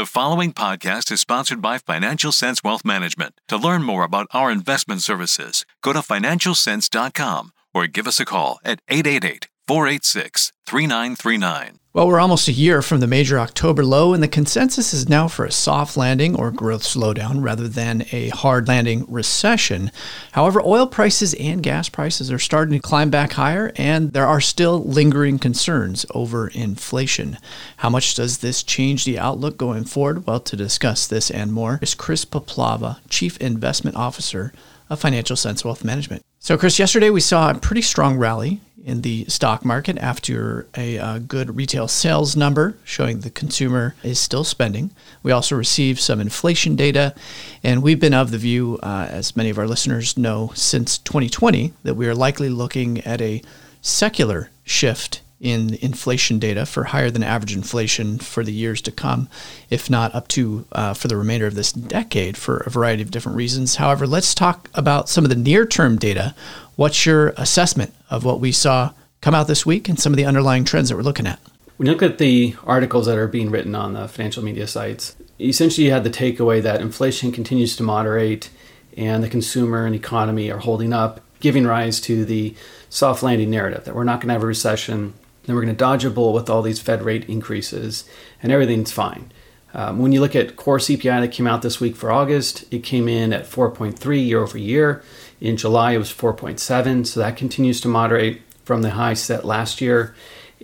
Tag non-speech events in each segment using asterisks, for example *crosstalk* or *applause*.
The following podcast is sponsored by Financial Sense Wealth Management. To learn more about our investment services, go to financialsense.com or give us a call at 888 486 3939. Well, we're almost a year from the major October low, and the consensus is now for a soft landing or growth slowdown rather than a hard landing recession. However, oil prices and gas prices are starting to climb back higher, and there are still lingering concerns over inflation. How much does this change the outlook going forward? Well, to discuss this and more is Chris Puplava, Chief Investment Officer of Financial Sense Wealth Management. So, Chris, yesterday we saw a pretty strong rally in the stock market after a, uh, good retail sales number showing the consumer is still spending. We also received some inflation data, and we've been of the view, uh, as many of our listeners know, since 2020 that we are likely looking at a secular shift in inflation data for higher than average inflation for the years to come, if not up to uh, for the remainder of this decade for a variety of different reasons. However, let's talk about some of the near term data. What's your assessment of what we saw come out this week and some of the underlying trends that we're looking at? When you look at the articles that are being written on the financial media sites, essentially you had the takeaway that inflation continues to moderate and the consumer and economy are holding up, giving rise to the soft landing narrative that we're not going to have a recession, then we're going to dodge a bullet with all these Fed rate increases, and everything's fine. Um, when you look at core CPI that came out this week for August, it came in at 4.3 year over year. In July, it was 4.7, so that continues to moderate from the high set last year.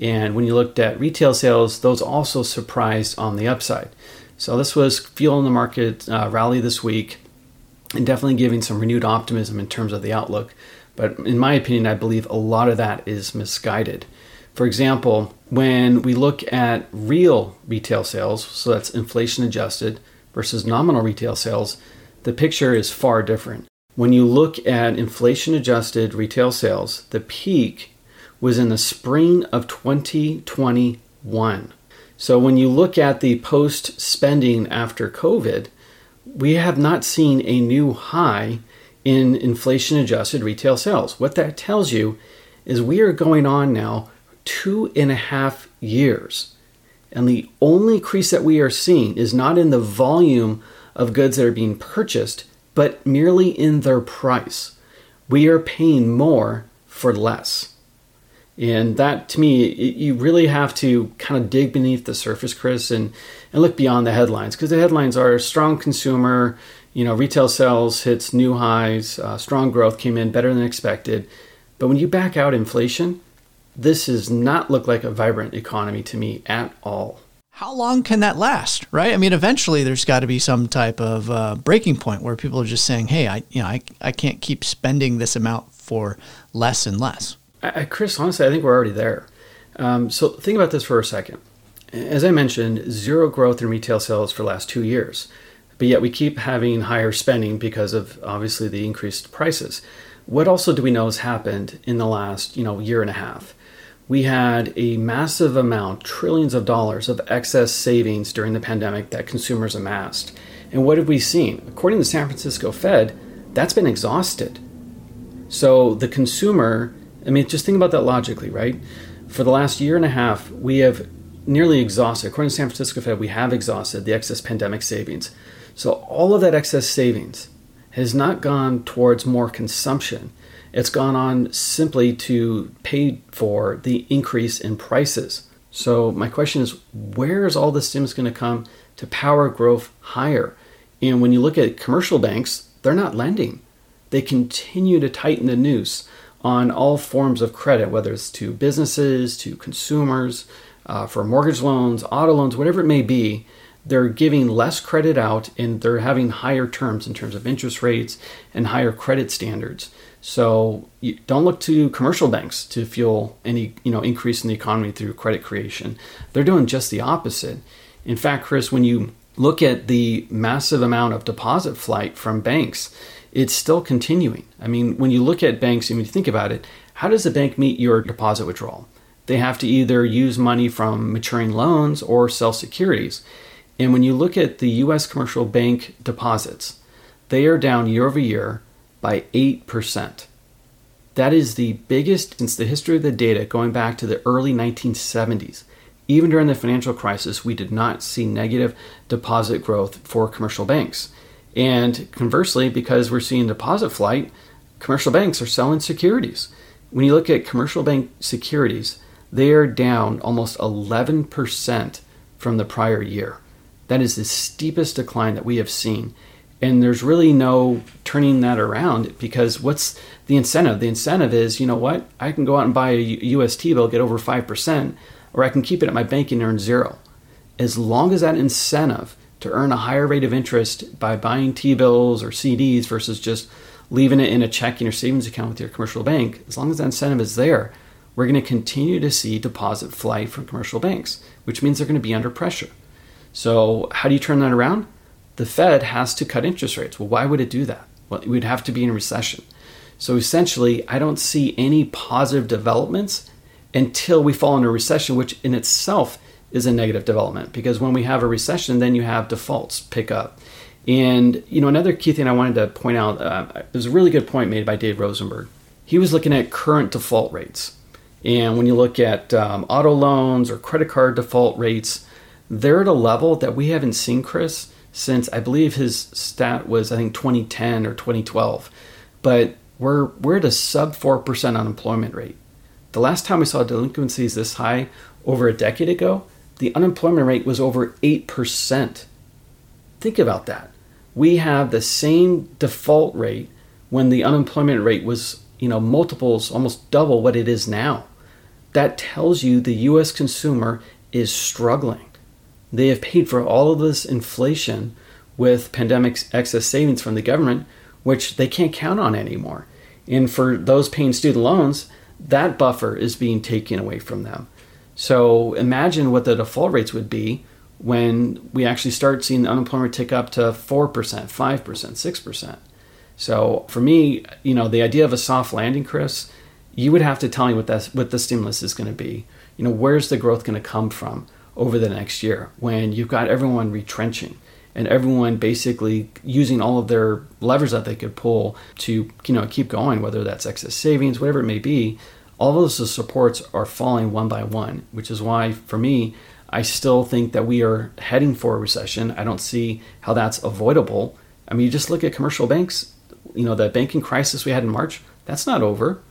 And when you looked at retail sales, those also surprised on the upside. So this was fueling the market uh, rally this week and definitely giving some renewed optimism in terms of the outlook. But in my opinion, I believe a lot of that is misguided. For example, when we look at real retail sales, so that's inflation adjusted versus nominal retail sales, the picture is far different. When you look at inflation adjusted retail sales, the peak was in the spring of 2021. So when you look at the post spending after COVID, we have not seen a new high in inflation adjusted retail sales. What that tells you is we are going on now two and a half years. And the only increase that we are seeing is not in the volume of goods that are being purchased, but merely in their price. We are paying more for less. And that, to me, it, you really have to kind of dig beneath the surface, Chris, and, and look beyond the headlines because the headlines are strong consumer, you know, retail sales hits new highs, uh, strong growth came in better than expected. But when you back out inflation, this does not look like a vibrant economy to me at all. How long can that last, right? I mean, eventually there's got to be some type of uh, breaking point where people are just saying, "Hey, I, you know, I, I can't keep spending this amount for less and less." I, Chris, honestly, I think we're already there. Um, so think about this for a second. As I mentioned, zero growth in retail sales for last two years, but yet we keep having higher spending because of obviously the increased prices. What also do we know has happened in the last, you know, year and a half? We had a massive amount, trillions of dollars of excess savings during the pandemic that consumers amassed. And what have we seen? According to the San Francisco Fed, that's been exhausted. So the consumer, I mean, just think about that logically, right? For the last year and a half, we have nearly exhausted, according to San Francisco Fed, we have exhausted the excess pandemic savings. So all of that excess savings has not gone towards more consumption. It's gone on simply to pay for the increase in prices. So, my question is where is all this stimulus going to come to power growth higher? And when you look at commercial banks, they're not lending. They continue to tighten the noose on all forms of credit, whether it's to businesses, to consumers, uh, for mortgage loans, auto loans, whatever it may be. They're giving less credit out and they're having higher terms in terms of interest rates and higher credit standards. So don't look to commercial banks to fuel any you know increase in the economy through credit creation. They're doing just the opposite. In fact, Chris, when you look at the massive amount of deposit flight from banks, it's still continuing. I mean, when you look at banks and you think about it, how does a bank meet your deposit withdrawal? They have to either use money from maturing loans or sell securities. And when you look at the US commercial bank deposits, they are down year over year by 8%. That is the biggest since the history of the data going back to the early 1970s. even during the financial crisis, we did not see negative deposit growth for commercial banks. And conversely, because we're seeing deposit flight, commercial banks are selling securities. When you look at commercial bank securities, they are down almost 11% from the prior year. That is the steepest decline that we have seen. And there's really no turning that around because what's the incentive? The incentive is, you know what? I can go out and buy a UST bill, get over 5%, or I can keep it at my bank and earn zero. As long as that incentive to earn a higher rate of interest by buying T bills or CDs versus just leaving it in a checking or savings account with your commercial bank, as long as that incentive is there, we're going to continue to see deposit flight from commercial banks, which means they're going to be under pressure. So, how do you turn that around? The Fed has to cut interest rates. Well, why would it do that? Well, we'd have to be in recession. So, essentially, I don't see any positive developments until we fall into recession, which in itself is a negative development because when we have a recession, then you have defaults pick up. And you know, another key thing I wanted to point out uh, there's a really good point made by Dave Rosenberg. He was looking at current default rates, and when you look at um, auto loans or credit card default rates, they're at a level that we haven't seen, Chris, since I believe his stat was I think 2010 or 2012. But we're we're at a sub four percent unemployment rate. The last time we saw delinquencies this high over a decade ago, the unemployment rate was over 8%. Think about that. We have the same default rate when the unemployment rate was, you know, multiples, almost double what it is now. That tells you the US consumer is struggling. They have paid for all of this inflation with pandemic excess savings from the government, which they can't count on anymore. And for those paying student loans, that buffer is being taken away from them. So imagine what the default rates would be when we actually start seeing the unemployment tick up to 4%, 5%, 6%. So for me, you know, the idea of a soft landing, Chris, you would have to tell me what that what the stimulus is going to be. You know, where's the growth going to come from over the next year when you've got everyone retrenching and everyone basically using all of their levers that they could pull to you know keep going whether that's excess savings whatever it may be all of those supports are falling one by one which is why for me i still think that we are heading for a recession. I don't see how that's avoidable. I mean you just look at commercial banks you know the banking crisis we had in march that's not over.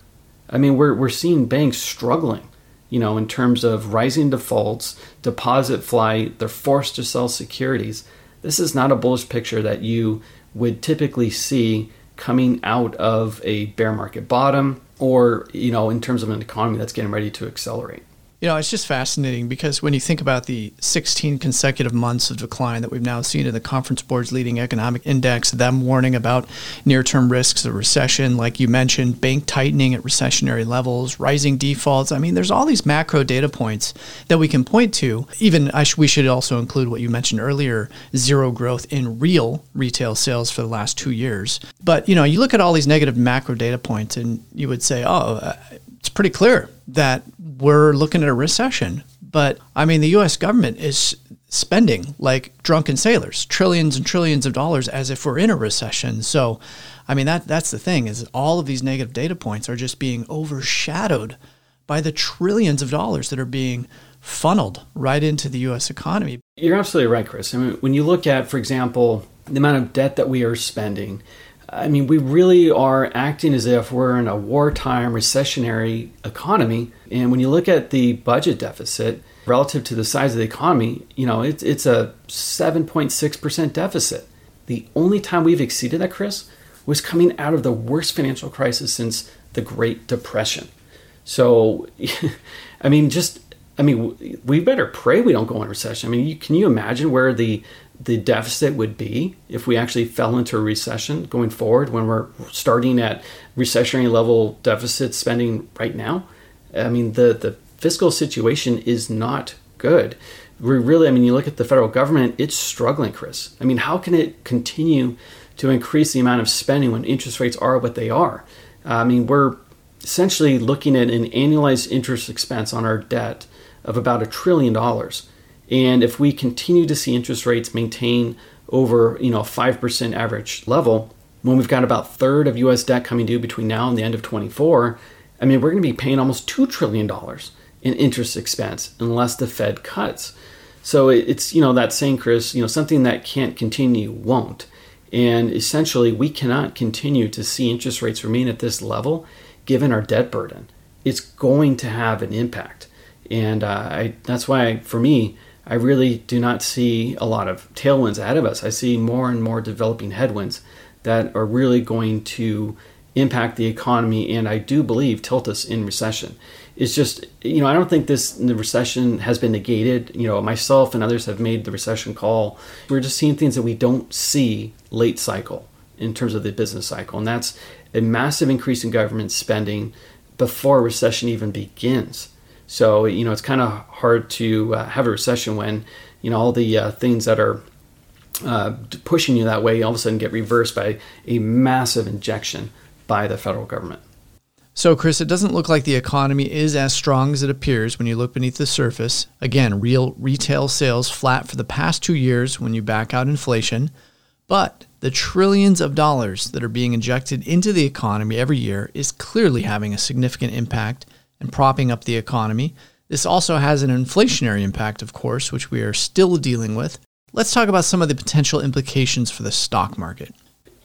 I mean we're, we're seeing banks struggling you know in terms of rising defaults deposit flight they're forced to sell securities. This is not a bullish picture that you would typically see coming out of a bear market bottom or you know in terms of an economy that's getting ready to accelerate you know, it's just fascinating because when you think about the 16 consecutive months of decline that we've now seen in the Conference Board's leading economic index, them warning about near term risks of recession, like you mentioned, bank tightening at recessionary levels, rising defaults. I mean, there's all these macro data points that we can point to. Even sh- we should also include what you mentioned earlier zero growth in real retail sales for the last two years. But, you know, you look at all these negative macro data points and you would say, oh, uh, it's pretty clear that we're looking at a recession. But I mean, the U.S. government is spending like drunken sailors, trillions and trillions of dollars, as if we're in a recession. So, I mean, that that's the thing is all of these negative data points are just being overshadowed by the trillions of dollars that are being funneled right into the U.S. economy. You're absolutely right, Chris. I mean, when you look at, for example, the amount of debt that we are spending I mean, we really are acting as if we're in a wartime recessionary economy. And when you look at the budget deficit relative to the size of the economy, you know, it's, it's a 7.6% deficit. The only time we've exceeded that, Chris, was coming out of the worst financial crisis since the Great Depression. So, *laughs* I mean, just, I mean, we better pray we don't go in recession. I mean, can you imagine where the the deficit would be if we actually fell into a recession going forward when we're starting at recessionary level deficit spending right now. I mean, the, the fiscal situation is not good. We really, I mean, you look at the federal government, it's struggling, Chris. I mean, how can it continue to increase the amount of spending when interest rates are what they are? I mean, we're essentially looking at an annualized interest expense on our debt of about a trillion dollars. And if we continue to see interest rates maintain over, you know, a 5% average level, when we've got about a third of US debt coming due between now and the end of 24, I mean, we're going to be paying almost $2 trillion in interest expense unless the Fed cuts. So it's you know that saying, Chris, you know something that can't continue won't, and essentially we cannot continue to see interest rates remain at this level given our debt burden. It's going to have an impact, and uh, I, that's why for me I really do not see a lot of tailwinds ahead of us. I see more and more developing headwinds that are really going to impact the economy and I do believe tilt us in recession. It's just, you know, I don't think this the recession has been negated. You know, myself and others have made the recession call. We're just seeing things that we don't see late cycle in terms of the business cycle. And that's a massive increase in government spending before recession even begins. So you know it's kind of hard to uh, have a recession when you know all the uh, things that are uh, pushing you that way all of a sudden get reversed by a massive injection by the federal government. So, Chris, it doesn't look like the economy is as strong as it appears when you look beneath the surface. Again, real retail sales flat for the past two years when you back out inflation. But the trillions of dollars that are being injected into the economy every year is clearly having a significant impact and propping up the economy. This also has an inflationary impact, of course, which we are still dealing with. Let's talk about some of the potential implications for the stock market.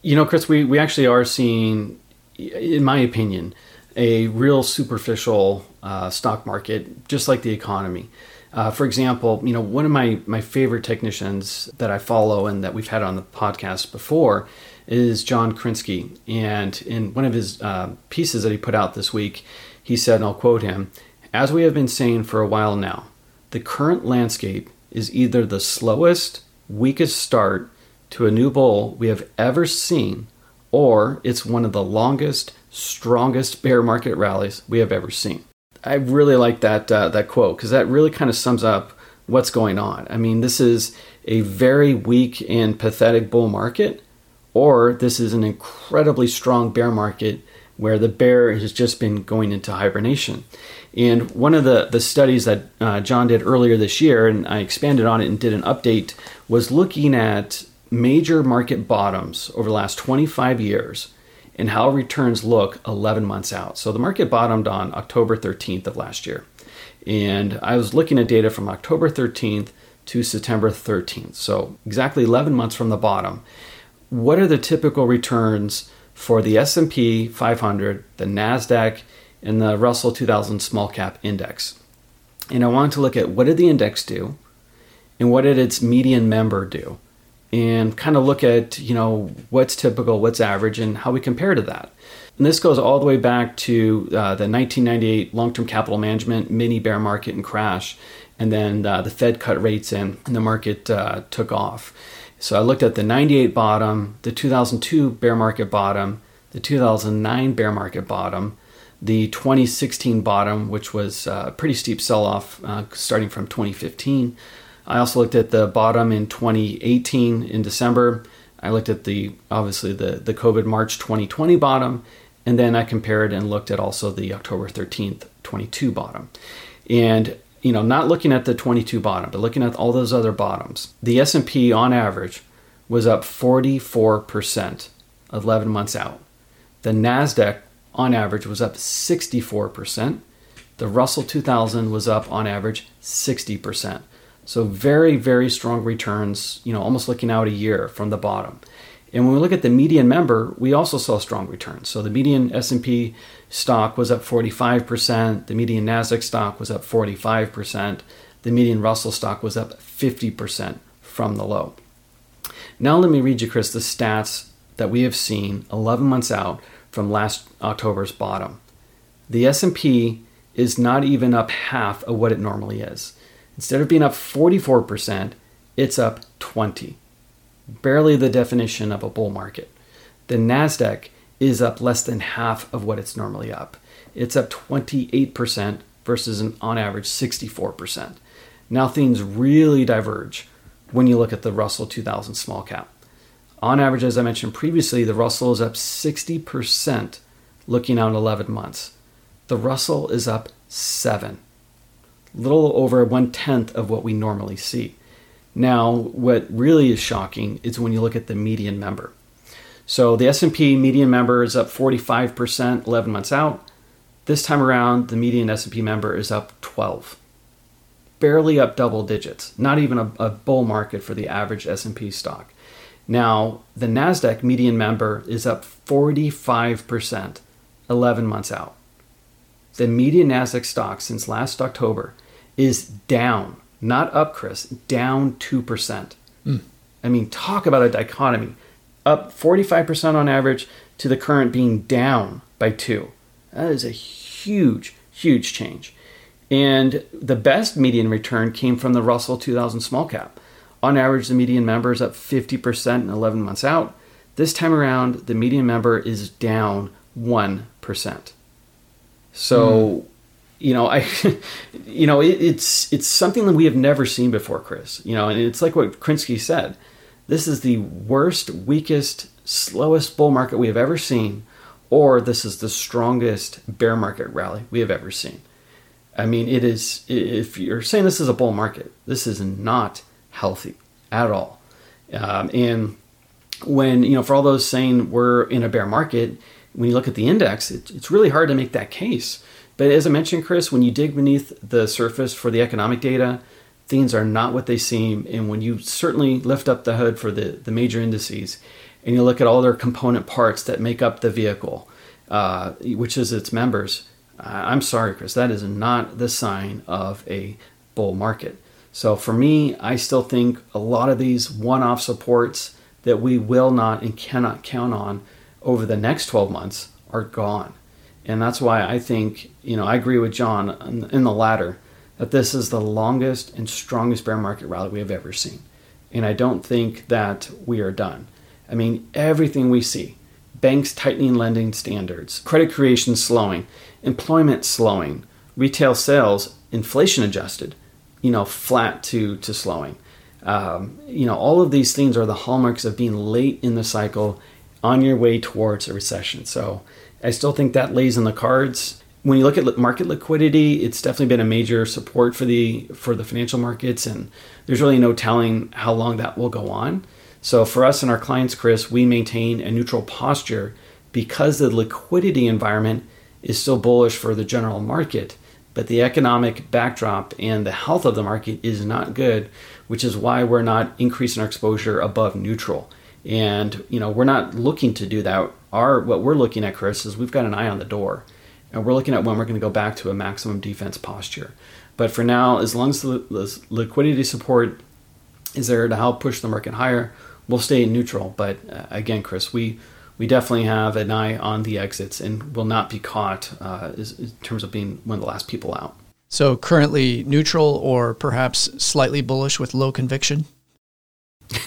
You know, Chris, we, we actually are seeing, in my opinion, a real superficial uh, stock market, just like the economy. Uh, for example, you know, one of my, my favorite technicians that I follow and that we've had on the podcast before is John Krinsky. And in one of his uh, pieces that he put out this week, he said, and I'll quote him As we have been saying for a while now, the current landscape is either the slowest, weakest start to a new bull we have ever seen, or it's one of the longest, strongest bear market rallies we have ever seen. I really like that uh, that quote because that really kind of sums up what's going on. I mean, this is a very weak and pathetic bull market, or this is an incredibly strong bear market where the bear has just been going into hibernation. And one of the, the studies that uh, John did earlier this year, and I expanded on it and did an update, was looking at major market bottoms over the last 25 years and how returns look 11 months out. So the market bottomed on October 13th of last year. And I was looking at data from October 13th to September 13th. So exactly 11 months from the bottom. What are the typical returns for the S&P 500, the Nasdaq, and the Russell 2000 Small Cap Index. And I wanted to look at what did the index do, and what did its median member do, and kind of look at you know what's typical, what's average, and how we compare to that. And this goes all the way back to uh, the 1998 long-term capital management mini bear market and crash, and then uh, the Fed cut rates and, and the market uh, took off. So I looked at the 98 bottom, the 2002 bear market bottom, the 2009 bear market bottom, the 2016 bottom, which was uh, a pretty steep sell off uh, starting from 2015. I also looked at the bottom in 2018 in December. I looked at the obviously the, the COVID March 2020 bottom, and then I compared and looked at also the October 13th 22 bottom. And you know, not looking at the 22 bottom, but looking at all those other bottoms, the S&P on average was up 44% 11 months out. The Nasdaq on average was up 64%. The Russell 2000 was up on average 60%. So very very strong returns, you know, almost looking out a year from the bottom. And when we look at the median member, we also saw strong returns. So the median S&P stock was up 45%, the median Nasdaq stock was up 45%, the median Russell stock was up 50% from the low. Now let me read you Chris the stats that we have seen 11 months out from last October's bottom. The S&P is not even up half of what it normally is. Instead of being up 44%, it's up 20 barely the definition of a bull market. The NASDAQ is up less than half of what it's normally up. It's up 28% versus an on average 64%. Now things really diverge when you look at the Russell 2000 small cap. On average, as I mentioned previously, the Russell is up 60% looking out 11 months. The Russell is up 7, little over one tenth of what we normally see. Now, what really is shocking is when you look at the median member. So the S&P median member is up 45% 11 months out. This time around, the median S&P member is up 12. Barely up double digits. Not even a, a bull market for the average S&P stock. Now, the Nasdaq median member is up 45% 11 months out. The median Nasdaq stock since last October is down, not up, Chris, down 2%. Mm. I mean, talk about a dichotomy. Up 45% on average to the current being down by 2. That is a huge, huge change. And the best median return came from the Russell 2000 small cap. On average, the median member is up 50% in 11 months out. This time around, the median member is down 1%. So, mm. You know, I, *laughs* you know, it, it's it's something that we have never seen before, Chris. You know, and it's like what Krinsky said. This is the worst, weakest, slowest bull market we have ever seen, or this is the strongest bear market rally we have ever seen. I mean, it is. If you're saying this is a bull market, this is not healthy at all. Um, and when you know, for all those saying we're in a bear market, when you look at the index, it, it's really hard to make that case. But as I mentioned, Chris, when you dig beneath the surface for the economic data, things are not what they seem. And when you certainly lift up the hood for the, the major indices and you look at all their component parts that make up the vehicle, uh, which is its members, I'm sorry, Chris, that is not the sign of a bull market. So for me, I still think a lot of these one off supports that we will not and cannot count on over the next 12 months are gone. And that's why I think, you know, I agree with John in the latter that this is the longest and strongest bear market rally we have ever seen. And I don't think that we are done. I mean, everything we see banks tightening lending standards, credit creation slowing, employment slowing, retail sales inflation adjusted, you know, flat to, to slowing. Um, you know, all of these things are the hallmarks of being late in the cycle on your way towards a recession. So I still think that lays in the cards. When you look at market liquidity, it's definitely been a major support for the for the financial markets, and there's really no telling how long that will go on. So for us and our clients, Chris, we maintain a neutral posture because the liquidity environment is still bullish for the general market, but the economic backdrop and the health of the market is not good, which is why we're not increasing our exposure above neutral. And you know, we're not looking to do that. Our what we're looking at, Chris, is we've got an eye on the door, and we're looking at when we're going to go back to a maximum defense posture. But for now, as long as the, the liquidity support is there to help push the market higher, we'll stay neutral. But uh, again, Chris, we we definitely have an eye on the exits and will not be caught uh, in terms of being one of the last people out. So currently neutral or perhaps slightly bullish with low conviction. *laughs*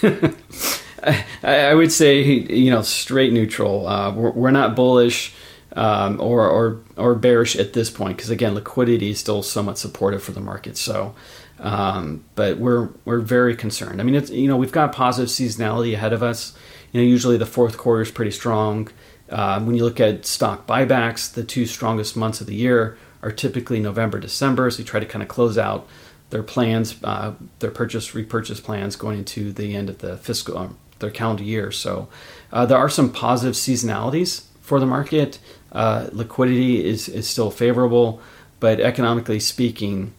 I, would say you know straight neutral. Uh, we're, we're, not bullish um, or, or or bearish at this point because again liquidity is still somewhat supportive for the market. So, um, but we're we're very concerned. I mean, it's you know we've got positive seasonality ahead of us. You know, usually the fourth quarter is pretty strong. Uh, when you look at stock buybacks, the two strongest months of the year are typically November, December. So you try to kind of close out their plans, uh, their purchase repurchase plans going into the end of the fiscal um, their calendar year. So uh, there are some positive seasonalities for the market. Uh, liquidity is, is still favorable, but economically speaking,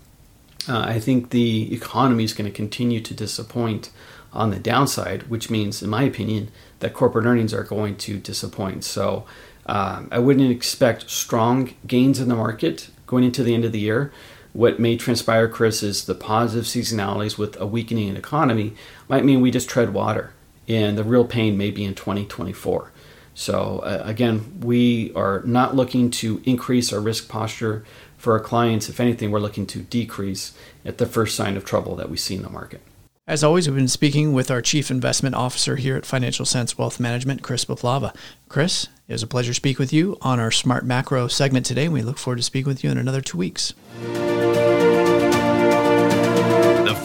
uh, I think the economy is going to continue to disappoint on the downside, which means, in my opinion, that corporate earnings are going to disappoint. So um, I wouldn't expect strong gains in the market going into the end of the year. What may transpire, Chris, is the positive seasonalities with a weakening economy might mean we just tread water and the real pain may be in 2024. So, uh, again, we are not looking to increase our risk posture for our clients. If anything, we're looking to decrease at the first sign of trouble that we see in the market. As always, we've been speaking with our Chief Investment Officer here at Financial Sense Wealth Management, Chris Puplava. Chris, it was a pleasure to speak with you on our Smart Macro segment today. We look forward to speaking with you in another two weeks.